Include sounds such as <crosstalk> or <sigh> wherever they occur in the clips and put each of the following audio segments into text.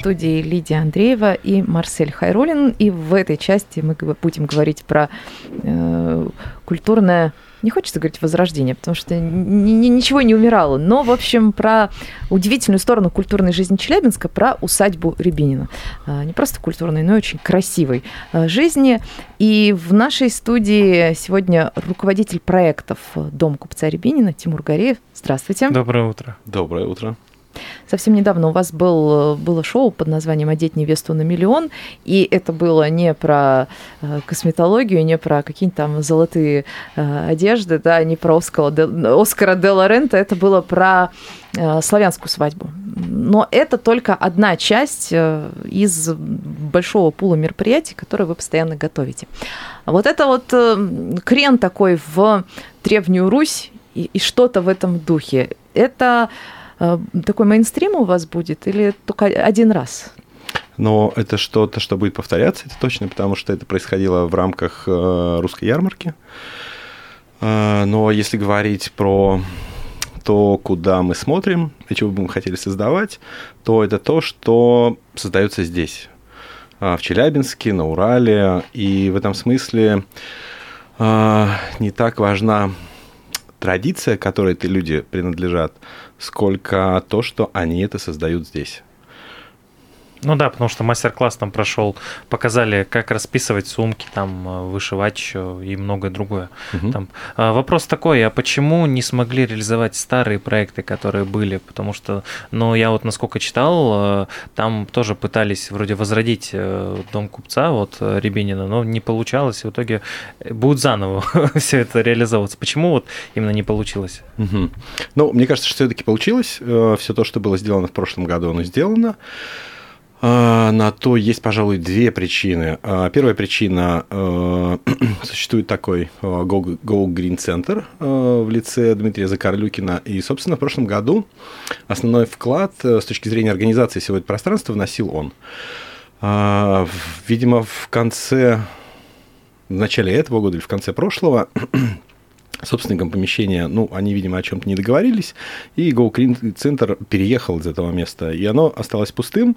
студии Лидия Андреева и Марсель Хайрулин. И в этой части мы будем говорить про э, культурное не хочется говорить возрождение, потому что ни- ни- ничего не умирало, но, в общем, про удивительную сторону культурной жизни Челябинска, про усадьбу Рябинина. А, Не просто культурной, но и очень красивой а, жизни. И в нашей студии сегодня руководитель проектов Дом купца Рябинина Тимур Гореев. Здравствуйте. Доброе утро. Доброе утро. Совсем недавно у вас был, было шоу под названием «Одеть невесту на миллион», и это было не про э, косметологию, не про какие-нибудь там золотые э, одежды, да, не про Оскара, Оскара де Лорента, это было про э, славянскую свадьбу. Но это только одна часть э, из большого пула мероприятий, которые вы постоянно готовите. Вот это вот э, крен такой в Древнюю Русь и, и что-то в этом духе. Это э, такой мейнстрим у вас будет или только один раз? Но это что-то, что будет повторяться, это точно, потому что это происходило в рамках э, русской ярмарки. Э, но если говорить про то, куда мы смотрим и чего бы мы хотели создавать, то это то, что создается здесь, а, в Челябинске, на Урале. И в этом смысле э, не так важна традиция, которой эти люди принадлежат, сколько то, что они это создают здесь. Ну да, потому что мастер-класс там прошел, показали, как расписывать сумки, там э, вышивать еще и многое другое. Мгм. Там, а, вопрос такой, а почему не смогли реализовать старые проекты, которые были? Потому что, ну, я вот насколько читал, э, там тоже пытались вроде возродить э, дом купца, вот э, Рябинина, но не получалось, и в итоге э, будет заново <laughs> все это реализовываться. Почему вот именно не получилось? Мгм. Ну, мне кажется, что все-таки получилось. Все то, что было сделано в прошлом году, оно сделано. А, На то есть, пожалуй, две причины. А, Первая причина э, <clears throat> существует такой э, Go, Go Green Center э, в лице Дмитрия Закарлюкина. И, собственно, в прошлом году основной вклад с точки зрения организации этого пространства вносил он. А, Видимо, в конце, в начале этого года или в конце прошлого <clears throat> собственником помещения, ну, они, видимо, о чем-то не договорились, и Go Green Центр переехал из этого места, и оно осталось пустым.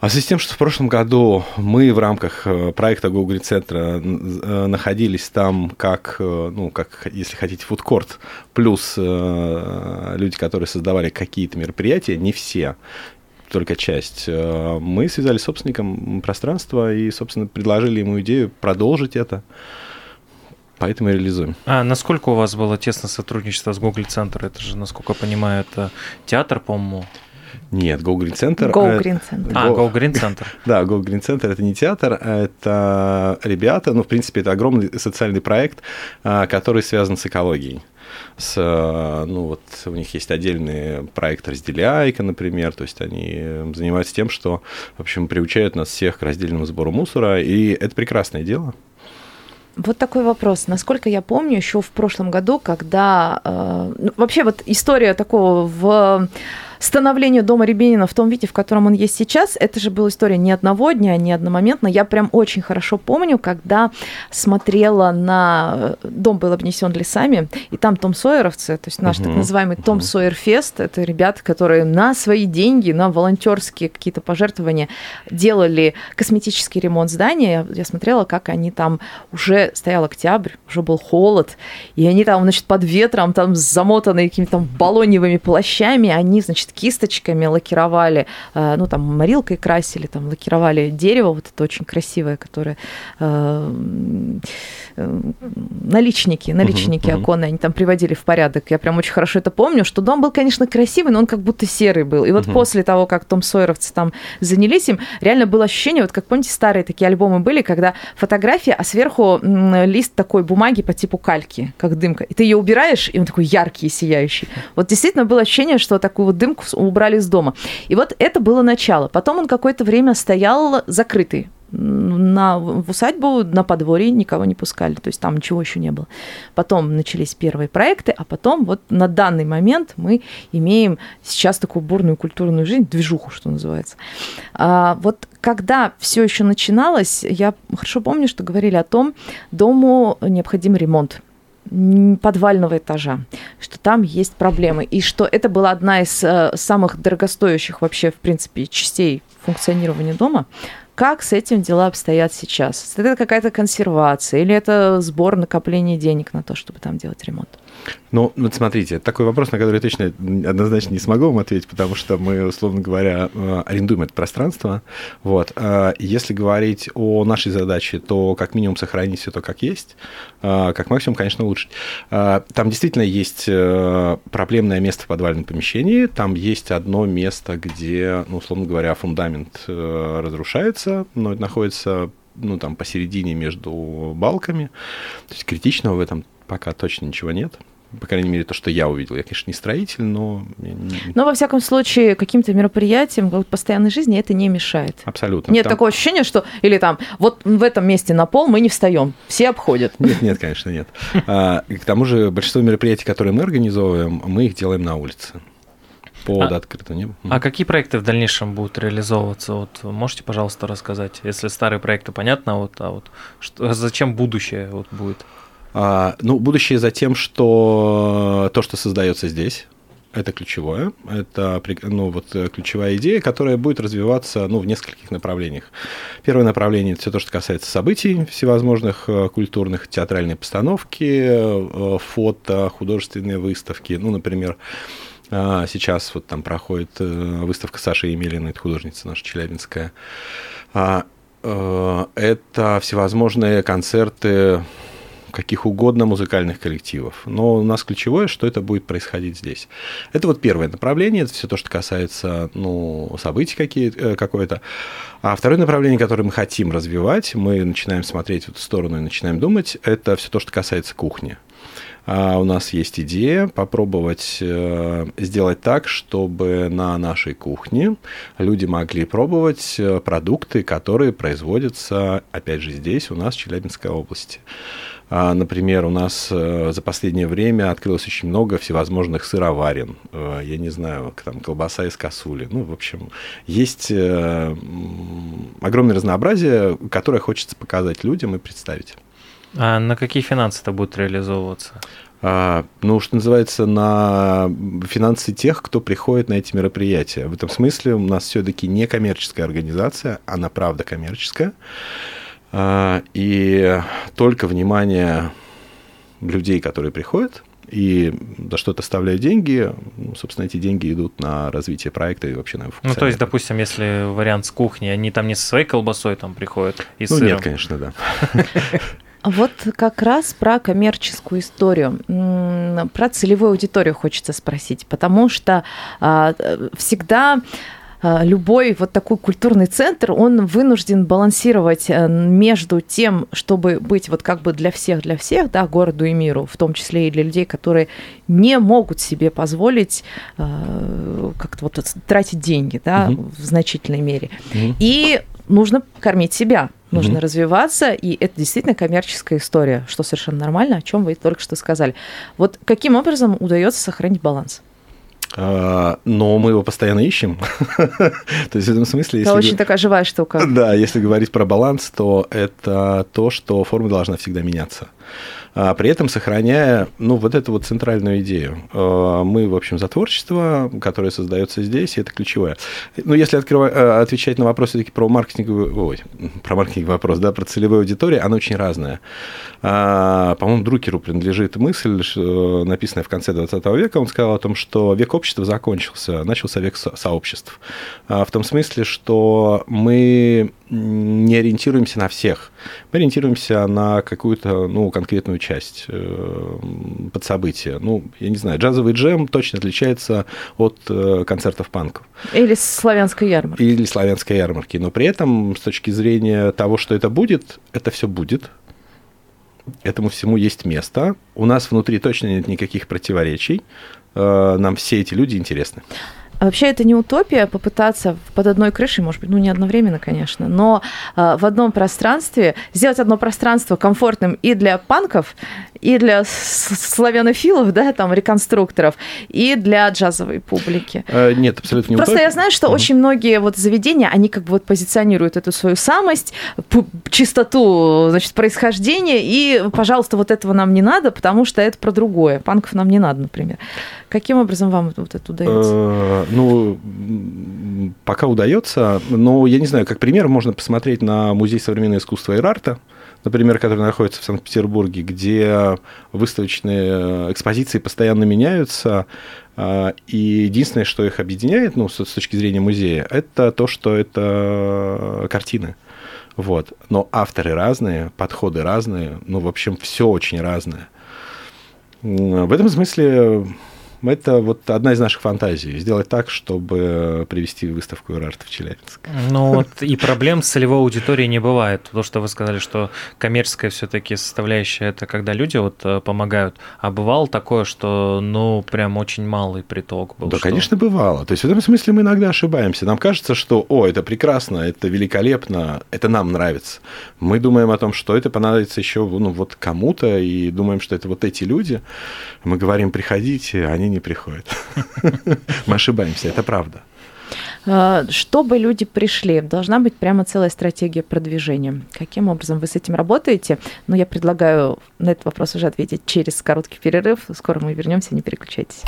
А в связи с тем, что в прошлом году мы в рамках э, проекта Go Green Центра э, находились там как, э, ну, как, если хотите, фудкорт, плюс э, люди, которые создавали какие-то мероприятия, не все, только часть. Э, Мы связались с собственником пространства и, собственно, предложили ему идею продолжить это. Поэтому и реализуем. А насколько у вас было тесное сотрудничество с Google Центр? Это же, насколько я понимаю, это театр, по-моему. Нет, Go Green Center. Go Green Center. А, Go- Go Green Center. <laughs> Да, Go Green Center это не театр, а это ребята, ну, в принципе, это огромный социальный проект, а, который связан с экологией. С, а, ну, вот у них есть отдельный проект «Разделяйка», например, то есть они занимаются тем, что, в общем, приучают нас всех к раздельному сбору мусора, и это прекрасное дело. Вот такой вопрос. Насколько я помню, еще в прошлом году, когда... э, ну, вообще вот история такого в становления дома Рябинина в том виде, в котором он есть сейчас, это же была история не одного дня, не одномоментно. Я прям очень хорошо помню, когда смотрела на... Дом был обнесен лесами, и там Том Сойеровцы, то есть наш так Мгм. называемый Том. Сойер Фест, это ребята, которые на свои деньги, на волонтерские какие-то пожертвования делали косметический ремонт здания. Я, смотрела, как они там уже стоял октябрь, уже был холод, и они там, значит, под ветром, там замотанные какими-то баллоневыми плащами, они, значит, кисточками лакировали, э, ну, там, морилкой красили, там, лакировали дерево, вот это очень красивое, которое э, наличники, наличники мгм. оконные, они там приводили в порядок. Я прям очень хорошо это помню, что дом был, конечно, красивый, но он как будто серый был. И вот Мгм. после того, как Том Сойеровцы там занялись им, реально было ощущение, вот как помните, старые такие альбомы были, когда фотография, а сверху лист такой бумаги по типу кальки, как дымка. И ты ее убираешь, и он такой яркий и сияющий. Вот действительно было ощущение, что такую вот дымку убрали из дома. И вот это было начало. Потом он какое-то время стоял закрытый. На, в усадьбу на подворье никого не пускали, то есть там ничего еще не было. Потом начались первые проекты, а потом вот на данный момент мы имеем сейчас такую бурную культурную жизнь, движуху, что называется. А, вот когда все еще начиналось, я хорошо помню, что говорили о том, дому необходим ремонт подвального этажа, что там есть проблемы, и что это была одна из э, самых дорогостоящих вообще, в принципе, частей функционирования дома, как с этим дела обстоят сейчас? Это какая-то консервация или это сбор накопления денег на то, чтобы там делать ремонт? Ну, вот смотрите, такой вопрос, на который я точно однозначно не смогу вам ответить, потому что мы, условно говоря, э, арендуем это пространство. Вот. А если говорить о нашей задаче, то как минимум сохранить все то, как есть, а как максимум, конечно, улучшить. Там действительно есть э, проблемное место в подвальном помещении, там есть одно место, где, ну, условно говоря, фундамент э, разрушается, но находится ну, там, посередине между балками. То есть критичного в этом пока точно ничего нет. По крайней мере, то, что я увидел. Я, конечно, не строитель, но... Но, во всяком случае, каким-то мероприятиям постоянной жизни это не мешает. Абсолютно. Нет Там... такого ощущения, что... Или там, вот в этом месте на пол мы не встаем, все обходят. <laughs> Нет, нет, конечно, нет. А, к тому же, большинство мероприятий, которые мы организовываем, мы их делаем на улице под а, открытым небом. А какие проекты в дальнейшем будут реализовываться? Вот можете, пожалуйста, рассказать? Если старые проекты понятно, вот, а вот что, зачем будущее вот будет? А, ну, будущее за тем, что то, что создается здесь, это ключевое. Это ну, вот, ключевая идея, которая будет развиваться ну, в нескольких направлениях. Первое направление – это все то, что касается событий всевозможных, э, культурных, театральные постановки, э, фото, художественные выставки. Ну, например, а, сейчас вот там проходит э, выставка Саши Емелиной, это художница наша челябинская. А, это всевозможные концерты каких угодно музыкальных коллективов. Но у нас ключевое, что это будет происходить здесь. Это вот первое направление, это все то, что касается ну, событий какие, э, какое-то. А второе направление, которое мы хотим развивать, мы начинаем смотреть в эту сторону и начинаем думать, это все то, что касается кухни. А у нас есть идея попробовать э, сделать так, чтобы на нашей кухне люди могли пробовать э, продукты, которые производятся, опять же, здесь, у нас, в Челябинской области. А, например, у нас э, за последнее время открылось очень много всевозможных сыроварен. Я не знаю, там колбаса из косули. Ну, в общем, есть огромное разнообразие, которое хочется показать людям и представить. А на какие финансы это будет реализовываться? А, ну, что называется, на финансы тех, кто приходит на эти мероприятия. В этом смысле у нас все-таки не коммерческая организация, она правда коммерческая. А, и только внимание людей, которые приходят, и за что-то оставляют деньги, ну, собственно, эти деньги идут на развитие проекта и вообще на Ну, то есть, допустим, если вариант с кухни, они там не со своей колбасой там приходят и Ну, сыром. нет, конечно, да. <laughs> Вот как раз про коммерческую историю, про целевую аудиторию хочется спросить, потому что а, всегда а, любой вот такой культурный центр, он вынужден балансировать э, между тем, чтобы быть вот как бы для всех, для всех, да, городу и миру, в том числе и для людей, которые не могут себе позволить э, как-то вот тратить деньги, да, угу. в значительной мере. Угу. И нужно кормить себя, нужно угу. развиваться, и это действительно коммерческая история, что совершенно нормально, о чем вы только что сказали. Вот каким образом удается сохранить баланс? А, но мы его постоянно ищем. <laughs> то есть в этом смысле... Это очень такая живая штука. Да, если говорить про баланс, то это то, что форма должна всегда меняться. А при этом сохраняя, ну, вот эту вот центральную идею. А, мы, в общем, за творчество, которое создается здесь, и это ключевое. Ну, если открывать, э, отвечать на вопросы все-таки про маркетинговый, ой, про маркетинговый вопрос, да, про целевую аудиторию, она очень разная. А, по-моему, Друкеру принадлежит мысль, написанная в конце 20 века, он сказал о том, что век общества закончился, начался век сообществ. В том смысле, что мы не ориентируемся на всех. Мы ориентируемся на какую-то ну, конкретную часть э, под события. Ну, я не знаю, джазовый джем точно отличается от э, концертов панков. Или славянской ярмарки. Или славянской ярмарки. Но при этом, с точки зрения того, что это будет, это все будет. Этому всему есть место. У нас внутри точно нет никаких противоречий. Э, нам все эти люди интересны. А вообще это не утопия попытаться под одной крышей, может быть, ну не одновременно, конечно, но э, в одном пространстве сделать одно пространство комфортным и для панков, и для славянофилов, да, там, реконструкторов, и для джазовой публики. Э, нет, абсолютно не Просто утопия. я знаю, что очень многие вот заведения, они как бы вот позиционируют эту свою самость, чистоту, значит, происхождения, и, пожалуйста, вот этого нам не надо, потому что это про другое. Панков нам не надо, например. Каким образом вам вот это удается? Ну, пока удается, но я не знаю, как пример можно посмотреть на Музей современного искусства Ирарта, например, который находится в Санкт-Петербурге, где выставочные экспозиции постоянно меняются, а, и единственное, что их объединяет, ну, с точки зрения музея, это то, что это картины. Вот. Но авторы разные, подходы разные, ну, в общем, все очень разное. В этом смысле это вот одна из наших фантазий. Сделать так, чтобы привести выставку Ирарта в Челябинск. Ну вот и проблем с целевой аудиторией не бывает. То, что вы сказали, что коммерческая все-таки составляющая это когда люди вот э, помогают. А бывало такое, что ну прям очень малый приток был. Да, что- конечно, бывало. То есть в этом смысле мы иногда ошибаемся. Нам кажется, что, о, это прекрасно, это великолепно, это нам нравится. Мы думаем о том, что это понадобится еще ну, вот кому-то, и думаем, что это вот эти люди. Мы говорим, приходите, они не приходят. <laughs> Мы ошибаемся, это правда. А, Чтобы люди пришли, должна быть прямо целая стратегия продвижения. Каким образом вы с этим работаете? Ну, я предлагаю на этот вопрос уже ответить через короткий перерыв. Скоро мы вернемся, не переключайтесь.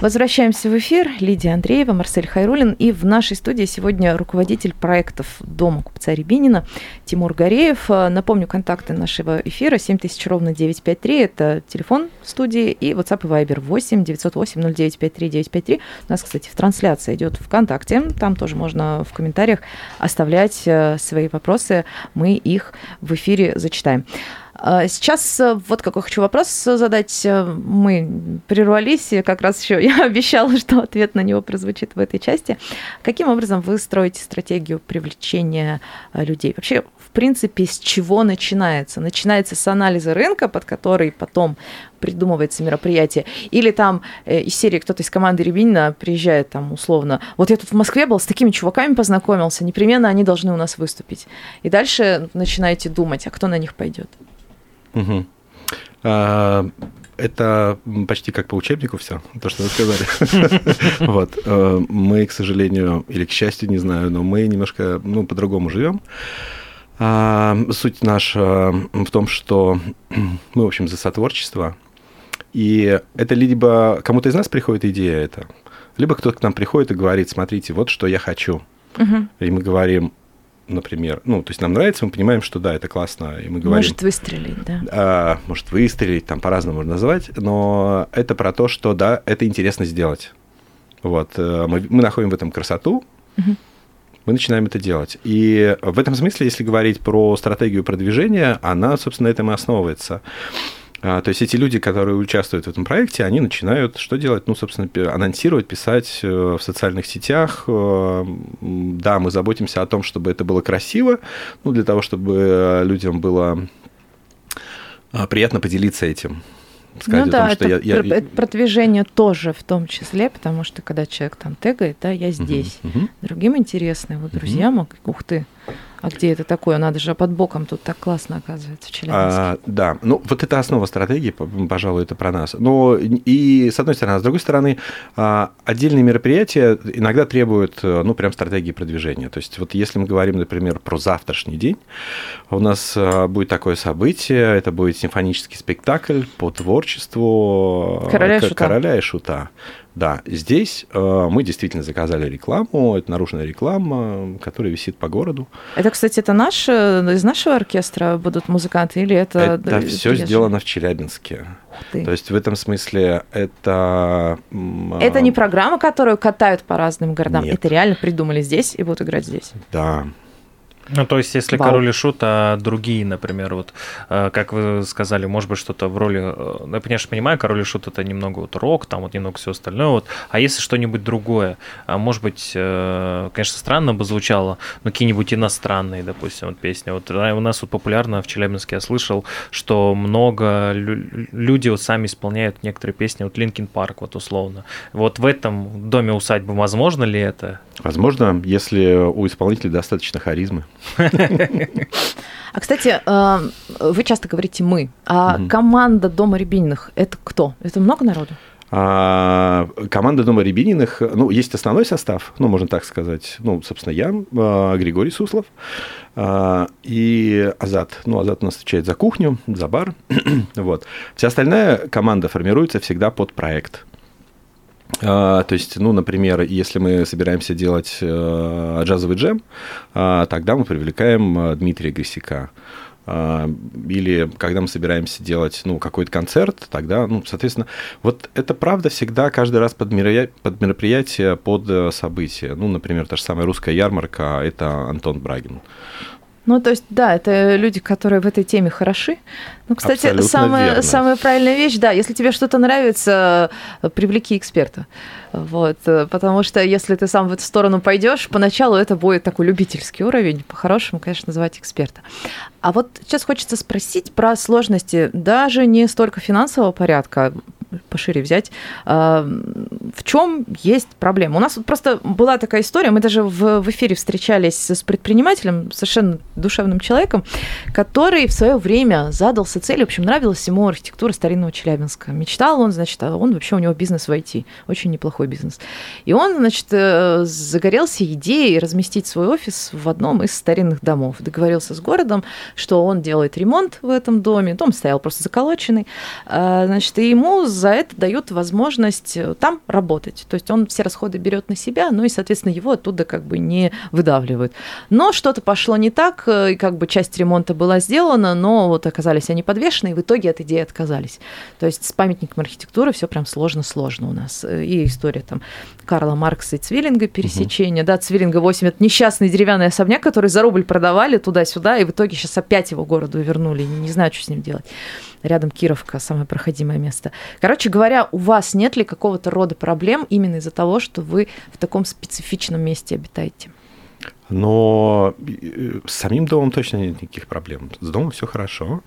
Возвращаемся в эфир. Лидия Андреева, Марсель Хайрулин. И в нашей студии сегодня руководитель проектов Дома купца Рябинина Тимур Гореев. А, Напомню, контакты нашего эфира 7000 ровно 953. Это телефон студии и WhatsApp и Viber 8 908 0953 953. У нас, кстати, в трансляции идет ВКонтакте. Там тоже можно в комментариях оставлять э, свои вопросы. Мы их в эфире зачитаем. А Сейчас э, вот какой хочу вопрос задать. Э, Мы прервались, и как раз еще <laughs> я обещала, что ответ на него прозвучит в этой части. Каким образом вы строите стратегию привлечения э, людей? Вообще, в принципе, с чего начинается? Начинается с анализа рынка, под который потом придумывается мероприятие. Или там из серии кто-то из команды Рябинина приезжает там условно. Вот я тут в Москве был, с такими чуваками познакомился, непременно они должны у нас выступить. И дальше начинаете думать, а кто на них пойдет? Мгм. А, Это почти как по учебнику все, то, что вы сказали. <laughs> Вот. Э, Мы, к сожалению, или к счастью, не знаю, но мы немножко ну, по-другому живем. А, Суть наша в том, что мы, в общем, за сотворчество. И это либо кому-то из нас приходит идея это, либо кто-то к нам приходит и говорит, смотрите, вот что я хочу. И мы говорим, например, ну, то есть нам нравится, мы понимаем, что да, это классно, и мы говорим... Может выстрелить, да. А, может выстрелить, там по-разному можно назвать, но это про то, что да, это интересно сделать. Вот, э, мы, мы находим в этом красоту, мы начинаем это делать. И в этом смысле, если говорить про стратегию продвижения, она, собственно, на этом и основывается. А, То есть эти люди, которые участвуют в этом проекте, они начинают что делать? Ну, собственно, анонсировать, писать э, в социальных сетях. Э, Да, мы заботимся о том, чтобы это было красиво, ну, для того, чтобы э, людям было а, приятно поделиться этим. Сказать ну о да, том, что это, я- я- это продвижение тоже в том числе, потому что когда человек там тегает, да, я здесь. Мгм. Другим интересно, вот друзья могут, ух ты, а где это такое? Надо же, а под боком тут так классно оказывается в Челябинске. А, да, ну вот это основа стратегии, пожалуй, это про нас. Но и с одной стороны, а с другой стороны, а, отдельные мероприятия иногда требуют, э, ну, прям стратегии продвижения. То есть вот если мы говорим, например, про завтрашний день, у нас а, будет такое событие, это будет симфонический спектакль по творчеству э, Короля и Шута. короля и шута. Да, здесь э, мы действительно заказали рекламу, это наружная реклама, которая висит по городу. Это, кстати, это наш, э, из нашего оркестра будут музыканты или это... Это э, все приезжие? сделано в Челябинске. Ты. То есть в этом смысле это... м, Это не программа, которую катают по разным городам. Нет. Это реально придумали здесь и будут играть здесь. Да. Ну, то есть, если Вау. король и шут, а другие, например, вот, э, как вы сказали, может быть, что-то в роли... э, Я, конечно, понимаю, король и шут это немного вот рок, там вот немного все остальное, вот. А если что-нибудь другое, а может быть, э, конечно, странно бы звучало, но какие-нибудь иностранные, допустим, вот песни. Вот э, у нас вот популярно в Челябинске я слышал, что много лю- люди вот сами исполняют некоторые песни, вот Linkin Park, вот условно. Вот в этом доме усадьбы возможно ли это? Возможно, если у исполнителя достаточно харизмы. А, кстати, э, вы часто говорите «мы», а команда Дома Рябининых – это кто? Это много народу? А, команда Дома Рябининых, ну, есть основной состав, ну, можно так сказать. Ну, собственно, я, а, Григорий Суслов а, и Азат. Ну, Азат у нас отвечает за кухню, за бар. <clears throat> вот. Вся остальная команда формируется всегда под проект. А, То есть, ну, например, если мы собираемся делать э, джазовый джем, а, тогда мы привлекаем э, Дмитрия Грисика. А, Или когда мы собираемся делать ну, какой-то концерт, тогда, ну, соответственно, вот это правда всегда каждый раз под мероприятие, под э, событие. Ну, например, та же самая русская ярмарка, это Антон Брагин. Ну, то есть, да, это люди, которые в этой теме хороши. Ну, кстати, Абсолютно самая, верно. самая правильная вещь, да, если тебе что-то нравится, э, привлеки эксперта. Вот, э, потому что если ты сам в эту сторону пойдешь, поначалу это будет такой любительский уровень, по-хорошему, конечно, называть эксперта. А вот сейчас хочется спросить про сложности даже не столько финансового порядка, пошире взять, а, в чем есть проблема? У нас вот просто была такая история, мы даже в, в эфире встречались с предпринимателем, совершенно душевным человеком, который в свое время задался целью, в общем, нравилась ему архитектура старинного Челябинска. Мечтал он, значит, а он вообще у него бизнес в IT, очень неплохой бизнес. И он, значит, э, загорелся идеей разместить свой офис в одном из старинных домов. Договорился с городом, что он делает ремонт в этом доме. Дом стоял просто заколоченный. А, Значит, и ему за это дают возможность э, там работать. То есть он все расходы берет на себя, ну и, соответственно, его оттуда как бы не выдавливают. Но что-то пошло не так, э, и как бы часть ремонта была сделана, но вот оказались они подвешены, и в итоге от идеи отказались. То есть с памятником архитектуры все прям сложно-сложно у нас. Э, И история там Карла Маркса и Цвиллинга, пересечения. Да, Цвиллинга 8 – это несчастный деревянный особняк, который за рубль продавали туда-сюда, и в итоге сейчас опять его городу вернули. Не знаю, что с ним делать. Рядом Кировка, самое проходимое место. Короче говоря, у вас нет ли какого-то рода проблем именно из-за того, что вы в таком специфичном месте обитаете? Но э, с самим домом точно нет никаких проблем. С домом все хорошо.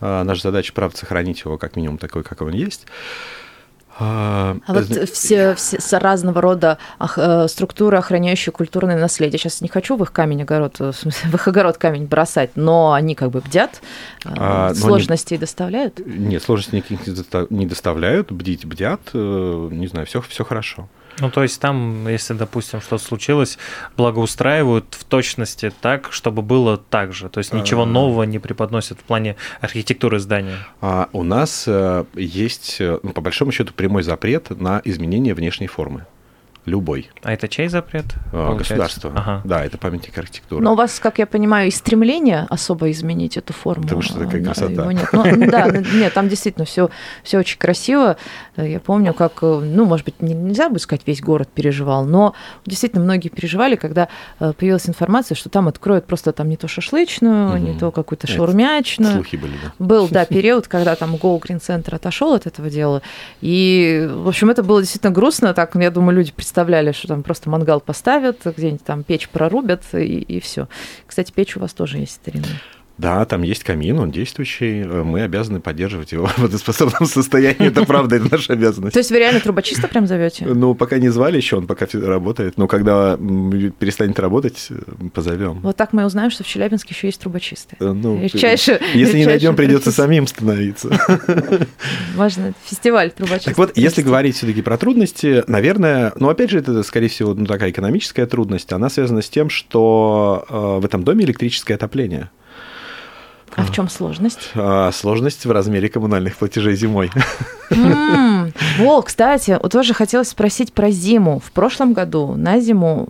А, Наша задача, правда, сохранить его как минимум такой, как он есть. А, А вот все, все с- разного рода э, структуры, охраняющие культурное наследие. Сейчас не хочу в их камень огород, э, в смысле, в их огород камень бросать, но они как бы бдят, э, А, но они- сложностей доставляют. Нет, сложностей никаких не доста- не доставляют, бдить бдят, не знаю, все, все хорошо. Ну, то есть там, если, допустим, что-то случилось, благоустраивают в точности так, чтобы было так же. То есть ничего А. нового не преподносят в плане архитектуры здания. А у нас э, есть, э, ну, по большому счету, прямой запрет на изменение внешней формы. Любой. А это чей запрет? Э, получается? Государство. Ага. Да, это памятник архитектуры. Но у вас, как я понимаю, и стремление особо изменить эту форму. Потому что такая а, красота. его нет. Ну, да, ну, нет, там действительно все, все очень красиво. Я помню, как, э, ну, может быть, не- нельзя бы сказать, весь город переживал, но действительно многие переживали, когда э, появилась информация, что там откроют просто там не то шашлычную, не Мгм. то какую-то Это шаурмячную. Слухи были, да. Был, да, период, когда там Go Green Center отошел от этого дела. И, в общем, это было действительно грустно. Так, я думаю, люди представляли, что там просто мангал поставят, где-нибудь там печь прорубят, и, все. Кстати, печь у вас тоже есть старинная. Да, там есть камин, он действующий. э, Мы обязаны поддерживать его <laughs> в водоспособном состоянии. Это правда, это наша обязанность. То есть вы реально трубочиста прям зовете? Ну, пока не звали еще, он пока работает. Но когда перестанет работать, э, позовем. Вот так мы узнаем, что в Челябинске еще есть трубочисты. Э, Ну, Редчайше- <laughs> если не найдем, придется самим становиться. <laughs> Важно, фестиваль трубочистов. Так вот, если говорить все-таки про трудности, наверное, ну, опять же, это, скорее всего, ну, такая экономическая трудность, она связана с тем, что в этом доме электрическое отопление. А в чем сложность? А, сложность в размере коммунальных платежей зимой. М, <laughs> О, кстати, тоже хотелось спросить про зиму. В прошлом году на зиму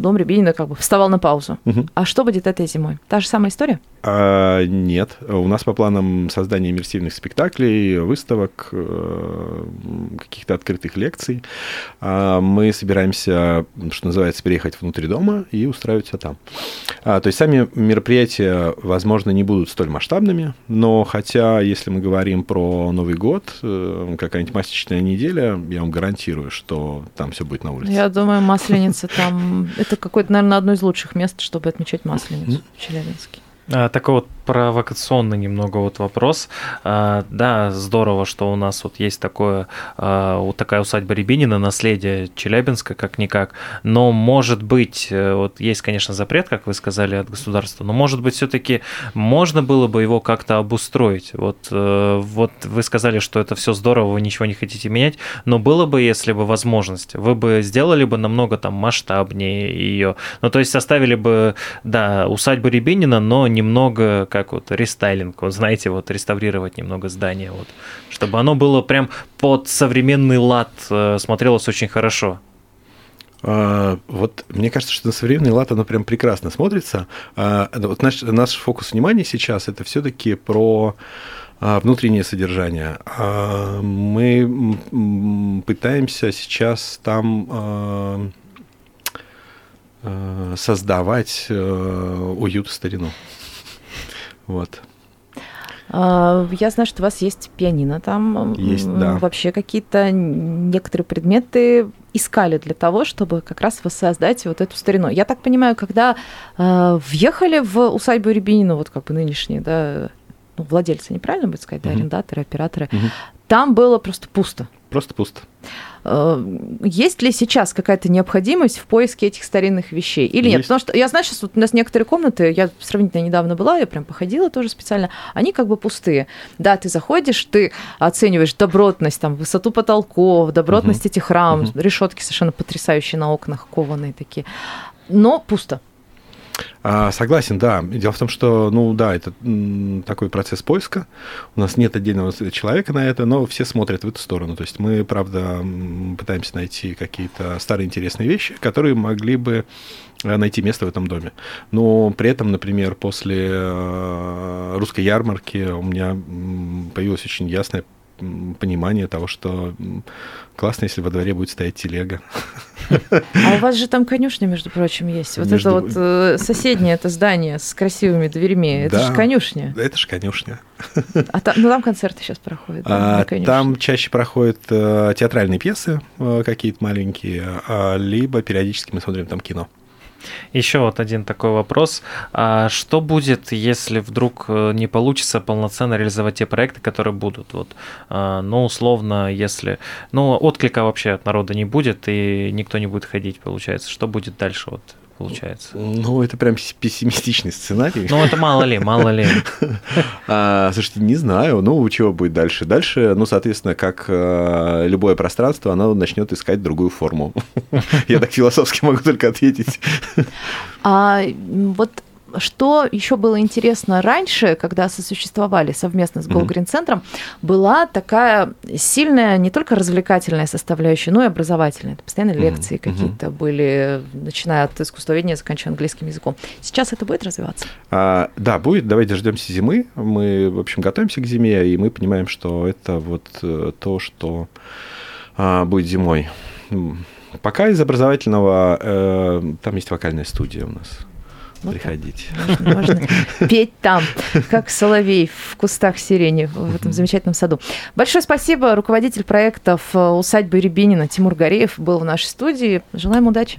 дом Рябинина как бы вставал на паузу. Мгм. А что будет этой зимой? Та же самая история? А, нет, у нас по планам создания иммерсивных спектаклей, выставок, э, каких-то открытых лекций. А, Мы собираемся, что называется, переехать внутрь дома и устраивать все там. А, То есть сами мероприятия, возможно, не будут столь масштабными, но хотя, если мы говорим про Новый год, э, какая-нибудь масличная неделя, я вам гарантирую, что там все будет на улице. Я думаю, Масленица там... Это какое-то, наверное, одно из лучших мест, чтобы отмечать Масленицу в Челябинске. А, такой вот провокационный немного вот вопрос. А, да, здорово, что у нас вот есть такое, а, вот такая усадьба Рябинина, наследие Челябинска, как-никак. Но, может быть, э, вот есть, конечно, запрет, как вы сказали, от государства, но, может быть, все-таки можно было бы его как-то обустроить. Вот, э, вот вы сказали, что это все здорово, вы ничего не хотите менять, но было бы, если бы возможность, вы бы сделали бы намного там масштабнее ее. Ну, то есть составили бы, да, усадьбу Рябинина, но немного как вот рестайлинг, вот знаете, вот реставрировать немного здание, вот, чтобы оно было прям под современный лад, э, смотрелось очень хорошо. А, Вот мне кажется, что на современный лад оно прям прекрасно смотрится. А, Вот наш, наш фокус внимания сейчас это все-таки про а, внутреннее содержание. Мы пытаемся сейчас там создавать э, уют и старину. Вот. А, Я знаю, что у вас есть пианино там. Есть, да. Вообще какие-то некоторые предметы искали для того, чтобы как раз воссоздать вот эту старину. Я так понимаю, когда э, въехали в усадьбу Рябинина, вот как бы нынешние, да, ну, владельцы, неправильно будет сказать, да, арендаторы, операторы, там было просто пусто. Просто пусто. Э, Есть ли сейчас какая-то необходимость в поиске этих старинных вещей или нет? Есть. Потому что я знаю, сейчас вот у нас некоторые комнаты, я сравнительно недавно была, я прям походила тоже специально, они как бы пустые. Да, ты заходишь, ты оцениваешь добротность, там, высоту потолков, добротность этих рам, Мгм. решетки совершенно потрясающие на окнах, кованые такие. Но пусто. А, согласен, да. Дело в том, что, ну да, это такой процесс поиска. У нас нет отдельного человека на это, но все смотрят в эту сторону. То есть мы, правда, пытаемся найти какие-то старые интересные вещи, которые могли бы э, найти место в этом доме. Но при этом, например, после э, русской ярмарки у меня появилось очень ясное понимание того, что классно, если во дворе будет стоять телега. А у вас же там конюшня, между прочим, есть. Вот Между- это вот э, соседнее это здание с красивыми дверьми, это Да. же конюшня. Это же конюшня. А там, ну, там концерты сейчас проходят. да, А. Там чаще проходят э, театральные пьесы э, какие-то маленькие, а, либо периодически мы смотрим там кино. Еще вот один такой вопрос. А что будет, если вдруг э, не получится полноценно реализовать те проекты, которые будут? Вот, а, ну, условно, если... Ну, отклика вообще от народа не будет, и никто не будет ходить, получается. Что будет дальше, вот, получается? Ну, это прям пес- пессимистичный сценарий. Ну, это мало ли, мало ли. <laughs> А, слушайте, не знаю, ну, чего будет дальше? Дальше, ну, соответственно, как э, любое пространство, оно начнет искать другую форму. <laughs> Я так философски могу только ответить. А вот что еще было интересно раньше, когда сосуществовали совместно с. Голгрин-центром, была такая сильная не только развлекательная составляющая, но и образовательная. Это постоянно Мгм. лекции какие-то были, начиная от искусствоведения, заканчивая английским языком. Сейчас это будет развиваться? А, да, будет. Давайте дождемся зимы. Мы, в общем, готовимся к зиме, и мы понимаем, что это вот э, то, что а, будет зимой. Пока из образовательного э, там есть вокальная студия у нас. Вот так. Приходите. Можно, можно <laughs> петь там, как соловей в кустах сирени в этом замечательном саду. Большое спасибо. Руководитель проектов усадьбы Рябинина Тимур Гореев был в нашей студии. Желаем удачи.